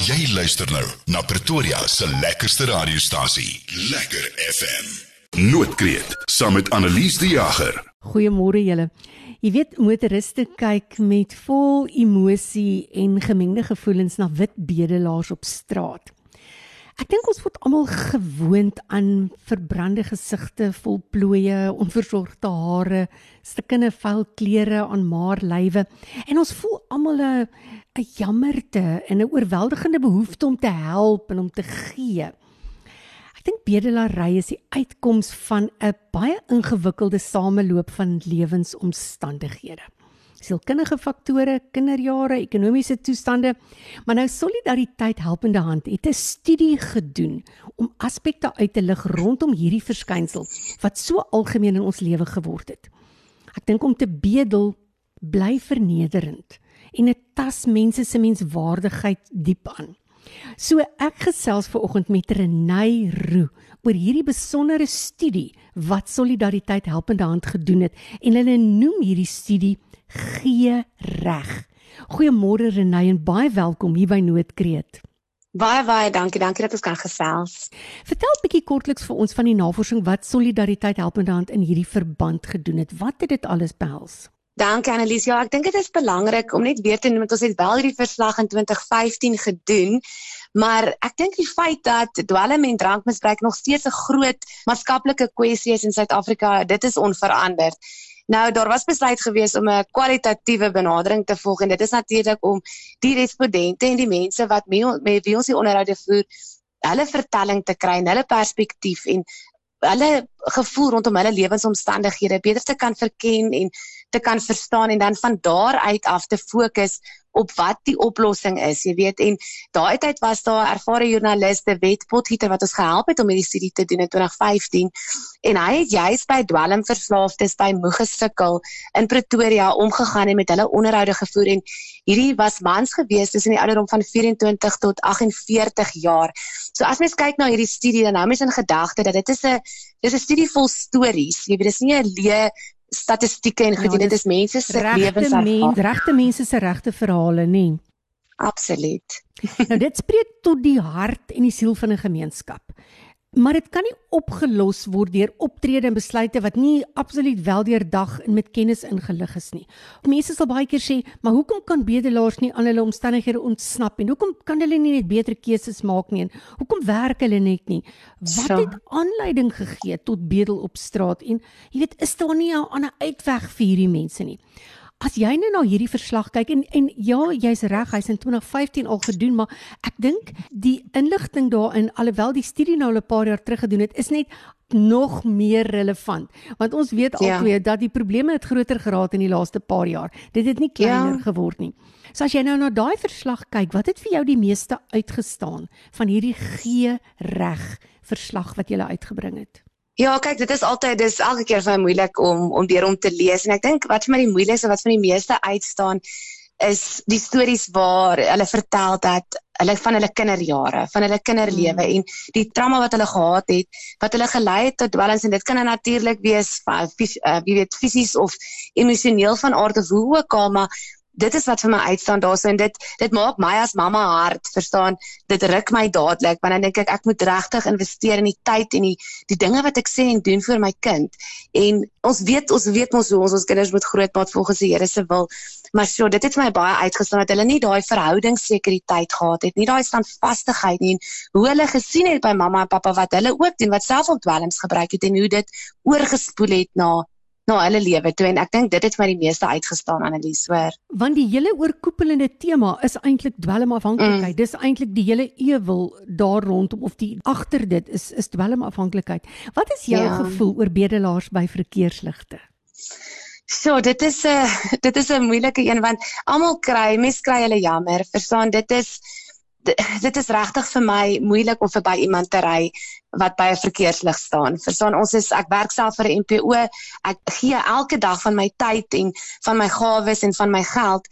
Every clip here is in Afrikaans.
Jy luister nou na Pretoria se lekkerste radiostasie, Lekker FM. Noordkreet saam met Annelies die Jager. Goeiemôre julle. Jy weet motoriste kyk met vol emosie en gemengde gevoelens na wit bedelaars op straat. Ek dink ons word almal gewoond aan verbrande gesigte, vol plooie, onversorgde hare, stikkende vuil klere aan maar lywe en ons voel almal 'n 'n jammerte en 'n oorweldigende behoefte om te help en om te gee. Ek dink bedelary is die uitkoms van 'n baie ingewikkelde sameloop van lewensomstandighede sielkundige faktore, kinderjare, ekonomiese toestande, maar nou solidariteit helpende hand het 'n studie gedoen om aspekte uit te lig rondom hierdie verskynsel wat so algemeen in ons lewe geword het. Ek dink om te bedel bly vernederend en dit tas mense se menswaardigheid diep aan. So ek gesels ver oggend met Renay Roo oor hierdie besondere studie wat solidariteit helpende hand gedoen het en hulle noem hierdie studie gee reg. Goeiemôre Renay en baie welkom hier by Noordkreet. Baie baie dankie, dankie dat ons kan gesels. Vertel 'n bietjie kortliks vir ons van die navorsing wat Solidariteit Helpende Hand in hierdie verband gedoen het. Wat het dit alles behels? Dankie Annelies. Ja, ek dink dit is belangrik om net weer te noem dat ons het wel hierdie verslag in 2015 gedoen, maar ek dink die feit dat dwelm en drankmisbruik nog steeds 'n groot maatskaplike kwessie is in Suid-Afrika, dit is onveranderd. Nou daar was besluit gewees om 'n kwalitatiewe benadering te volg en dit is natuurlik om die respondente en die mense wat met, met wie ons die onderhoude voer, hulle vertelling te kry en hulle perspektief en hulle gevoel rondom hulle lewensomstandighede beter te kan verken en te kan verstaan en dan van daar uit af te fokus op wat die oplossing is, jy weet en daai tyd was daar ervare joernaliste Wet Potgieter wat ons gehelp het om hierdie studie te doen in 2015 en hy het juist by dwelmverslaafdes by Moeg gesukkel in Pretoria omgegaan en met hulle onderhoude gevoer en hierdie was mans gewees tussen die ouderdom van 24 tot 48 jaar. So as mens kyk na hierdie studie dan hou mens in gedagte dat dit is 'n dis 'n studie vol stories. Jy weet dis nie 'n leë statistieke en goed, ja, dit is mense se lewens mens, regte mense se regte verhale, nê? Absoluut. nou dit spreek tot die hart en die siel van 'n gemeenskap. Maar dit kan nie opgelos word deur optrede en besluite wat nie absoluut weldeurdag en met kennis ingelig is nie. Mense sal baie keer sê, "Maar hoekom kan bedelaars nie aan hulle omstandighede ontsnap nie? Hoekom kan hulle nie net beter keuses maak nie? Hoekom werk hulle net nie?" Wat het aanleiding gegee tot bedel op straat en jy weet, is daar nie 'n ander uitweg vir hierdie mense nie? As jy nou na hierdie verslag kyk en en ja, jy's reg, hy's in 2015 al gedoen, maar ek dink die inligting daarin alhoewel die studie nou al 'n paar jaar terug gedoen het, is net nog meer relevant. Want ons weet ja. dat die probleme het groter geraak in die laaste paar jaar. Dit het nie kleiner ja. geword nie. So as jy nou na daai verslag kyk, wat het vir jou die meeste uitgestaan van hierdie gee reg verslag wat jy uitgebring het? Ja, kyk, dit is altyd dis elke keer vir my moeilik om om deur om te lees en ek dink wat vir my die moeilikste wat vir die meeste uitstaan is die stories waar hulle vertel dat hulle van hulle kinderjare, van hulle kinderlewe mm. en die trauma wat hulle gehad het, wat hulle gelei het tot dwelms en dit kan natuurlik wees van uh, wie weet fisies of emosioneel van aard of hoe ook al, maar dit is wat vir my uitstaan daarso en dit dit maak my as mamma hart verstaan? Dit ruk my dadelik want dan dink ek ek moet regtig investeer in die tyd en die die dinge wat ek sê en doen vir my kind. En ons weet ons weet mos hoe ons ons kinders moet grootmaak volgens die Here se wil. Maar so dit het vir my baie uitgestaan dat hulle nie daai verhoudingssekuriteit gehad het nie daai standvastigheid nie en hoe hulle gesien het by mamma en pappa wat hulle ook doen wat self ontwelms gebruik het en hoe dit oorgespoel het na na hulle lewe toe en ek dink dit het vir my die meeste uitgestaan Annelies hoor. Want die hele oorkoepelende tema is eintlik dwelmafhanklikheid. Mm. Dis eintlik die hele ewel daar rondom of die agter dit is is dwelmafhanklikheid. Wat is jou ja. gevoel oor bedelaars by verkeersligte? So, dit is 'n uh, dit is 'n moeilike een want almal kry, mense kry hulle jammer. Verstaan, dit is dit is regtig vir my moeilik om verby iemand te ry wat by 'n verkeerslig staan. Verstaan, ons is ek werk self vir 'n NPO. Ek gee elke dag van my tyd en van my gawes en van my geld.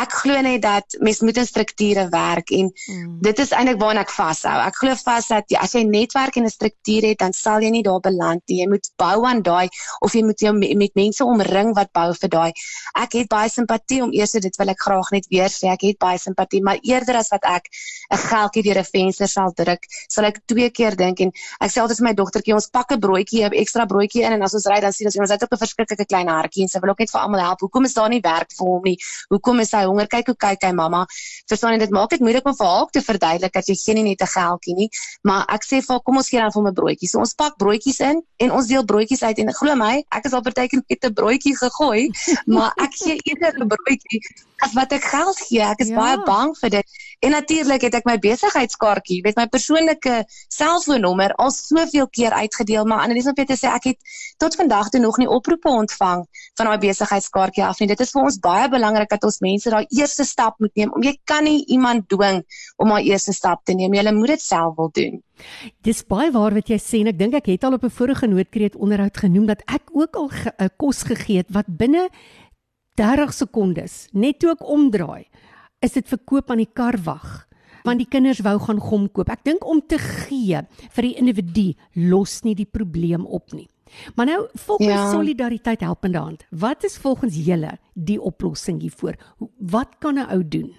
Ek glo net dat mens moet in strukture werk en mm. dit is eintlik waarna ek vashou. Ek glo vas dat ja, as jy 'n netwerk en 'n struktuur het, dan sal jy nie daar beland nie. Jy moet bou aan daai of jy moet jou met mense omring wat bou vir daai. Ek het baie simpatie om eers dit wil ek graag net weer sê. Ek het baie simpatie, maar eerder as wat ek 'n geldjie deur 'n venster sal druk, sal ek twee keer dink en ek sê altyd vir my dogtertjie, ons pak 'n broodjie, 'n ekstra broodjie in en as ons ry dan sien ons ons het ook 'n verskriklike klein hartjie en sy wil ook net vir almal help. Hoekom is daar nie werk vir hom nie? Hoekom is hy honger? Kyk hoe kyk hy mamma. Verstaan jy dit maak dit moeilik om vir haar te verduidelik dat jy geen net 'n geldjie nie, maar ek sê vir haar kom ons gee dan vir 'n broodjie. So ons pak broodjies in en ons deel broodjies uit en glo my, ek is al partykeer met 'n broodjie gegooi, maar ek gee eerder 'n broodjie as wat ek geld gee. Ek is ja. baie bang vir dit. En natuurlik het ek my besigheidskaartjie, weet my persoonlike selfoonnommer al soveel keer uitgedeel, maar Annelies moet net sê ek het tot vandag toe nog nie oproepe ontvang van daai besigheidskaartjie af nie. Dit is vir ons baie belangrik dat ons mense daai eerste stap moet neem. Om jy kan nie iemand dwing om daai eerste stap te neem. Jy moet dit self wil doen. Dis baie waar wat jy sê en ek dink ek het al op 'n vorige nootkreet onderhoud genoem dat ek ook al ge, kos gegee het wat binne 30 sekondes net toe ek omdraai is dit verkoop aan die kar wag want die kinders wou gaan gom koop. Ek dink om te gee vir die individu los nie die probleem op nie. Maar nou volgens ja. solidariteit helpende hand, wat is volgens julle die oplossing hiervoor? Wat kan 'n ou doen?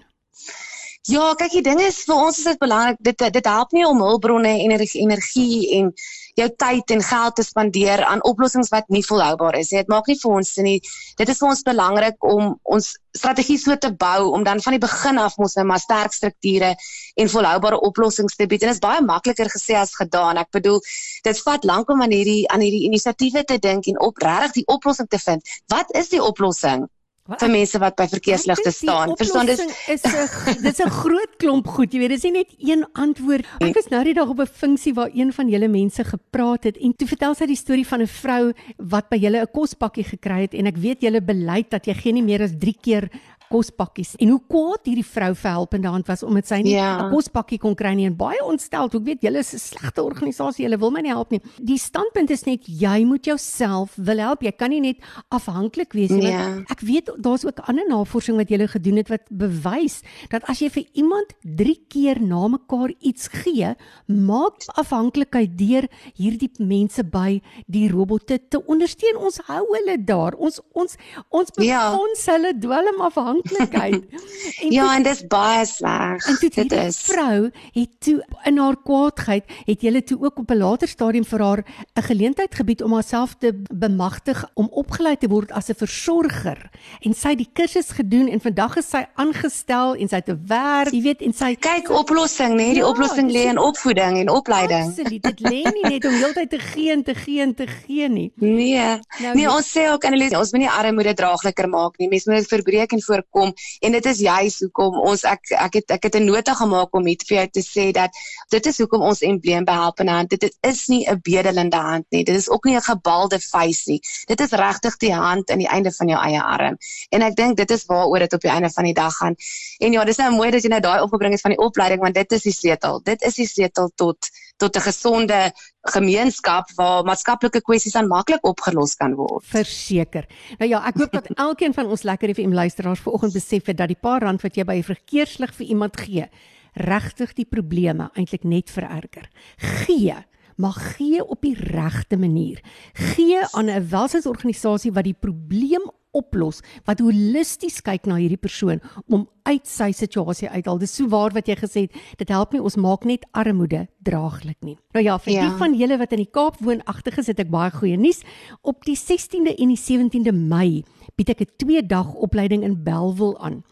Ja, kyk, die ding is vir ons is dit belangrik dit dit help nie om hulpbronne en energie, energie en jou tyd en geld te spandeer aan oplossings wat nie volhoubaar is nie. Dit maak nie vir ons sin nie. Dit is vir ons belangrik om ons strategie so te bou om dan van die begin af mos nou maar sterk strukture en volhoubare oplossings te bied. En dit is baie makliker gesê as gedaan. Ek bedoel, dit vat lank om aan hierdie aan hierdie inisiatiewe te dink en op regtig die oplossing te vind. Wat is die oplossing? Vir mense wat by verkeersligte staan. Verstaan dis is 'n dis 'n groot klomp goed. Jy weet, dis nie net een antwoord. Ek was nou die dag op 'n funksie waar een van julle mense gepraat het en toe vertel sy die storie van 'n vrou wat by julle 'n kospakkie gekry het en ek weet julle beleid dat jy geen meer as 3 keer kospakkies. En hoe kwaad hierdie vrou vir helpende hand was omdat sy nie 'n ja. kospakkie kon kry nie en baie ontstel. Ek weet julle is 'n slegte organisasie. Julle wil my nie help nie. Die standpunt is net jy moet jouself wil help. Jy kan nie net afhanklik wees nie. Ja. Ek weet daar's ook ander navorsing wat julle gedoen het wat bewys dat as jy vir iemand 3 keer na mekaar iets gee, maak afhanklikheid deur hierdie mense by die robotte te ondersteun. Ons hou hulle daar. Ons ons ons befonds ja. hulle dwelm afhanklik afhanklikheid. ja, toe, en dis baie sleg. Dit is. Vrou het toe in haar kwaadheid het jy toe ook op 'n later stadium vir haar 'n geleentheid gebied om haarself te bemagtig om opgelei te word as 'n versorger. En sy het die kursus gedoen en vandag is sy aangestel en sy het 'n werk. Jy weet, en sy kyk oplossing, nê? Nee, die ja, oplossing lê in opvoeding en opleiding. Absoluut. Dit lê nie net om heeltyd te gee en te gee en te gee nie. Nee. Nou, nee, ons sê ook Annelies, ons moet nie armoede draagliker maak nie. Mense moet dit verbreek en voorkom kom. En dit is juis hoekom ons ek ek het ek het 'n nota gemaak om dit vir jou te sê dat dit is hoekom ons embleem behelp in hand. Dit, dit is nie 'n bedelende hand nie. Dit is ook nie 'n gebalde vuis nie. Dit is regtig die hand aan die einde van jou eie arm. En ek dink dit is waaroor dit op die einde van die dag gaan. En ja dis nou mooi dat jy nou daai opgebring het van die opleiding want dit is die sleutel. Dit is die sleutel tot tot 'n gesonde gemeenskap waar maatskaplike kwessies aan maklik opgelos kan word. Verseker. Nou ja, ek hoop dat elkeen van ons lekker FM luisteraars vanoggend besef het dat die paar rand wat jy by 'n verkeerslig vir iemand gee, regtig die probleme eintlik net vererger. Gee maar gee op die regte manier. Gee aan 'n welstandsorganisasie wat die probleem oplos, wat holisties kyk na hierdie persoon om uit sy situasie uithaal. Dis so waar wat jy gesê het, dit help nie ons maak net armoede draaglik nie. Nou ja, vir ja. die van julle wat in die Kaap woonagtig is, het ek baie goeie nuus. Op die 16de en die 17de Mei bied ek 'n 2 dag opleiding in Belwel aan.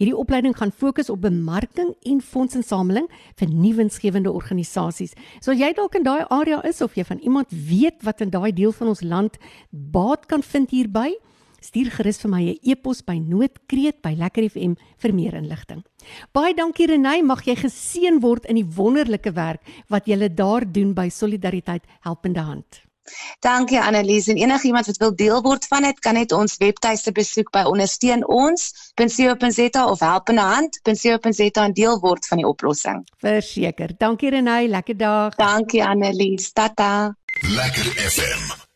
Hierdie opleiding gaan fokus op bemarking en fondsinsameling vir nuwensgewende organisasies. So jy dalk in daai area is of jy van iemand weet wat in daai deel van ons land baat kan vind hierby, Stuur gerus vir my 'n e-pos by noodkreet by Lekker FM vir meer inligting. Baie dankie Renay, mag jy geseën word in die wonderlike werk wat jy daar doen by Solidariteit Helpende Hand. Dankie Annelies en enigiemand wat wil deel word van dit kan net ons webtuiste besoek by ondersteunons.co.za of helpendehand.co.za en deel word van die oplossing. Verseker. Dankie Renay, lekker dag. Dankie Annelies. Tata. Lekker FM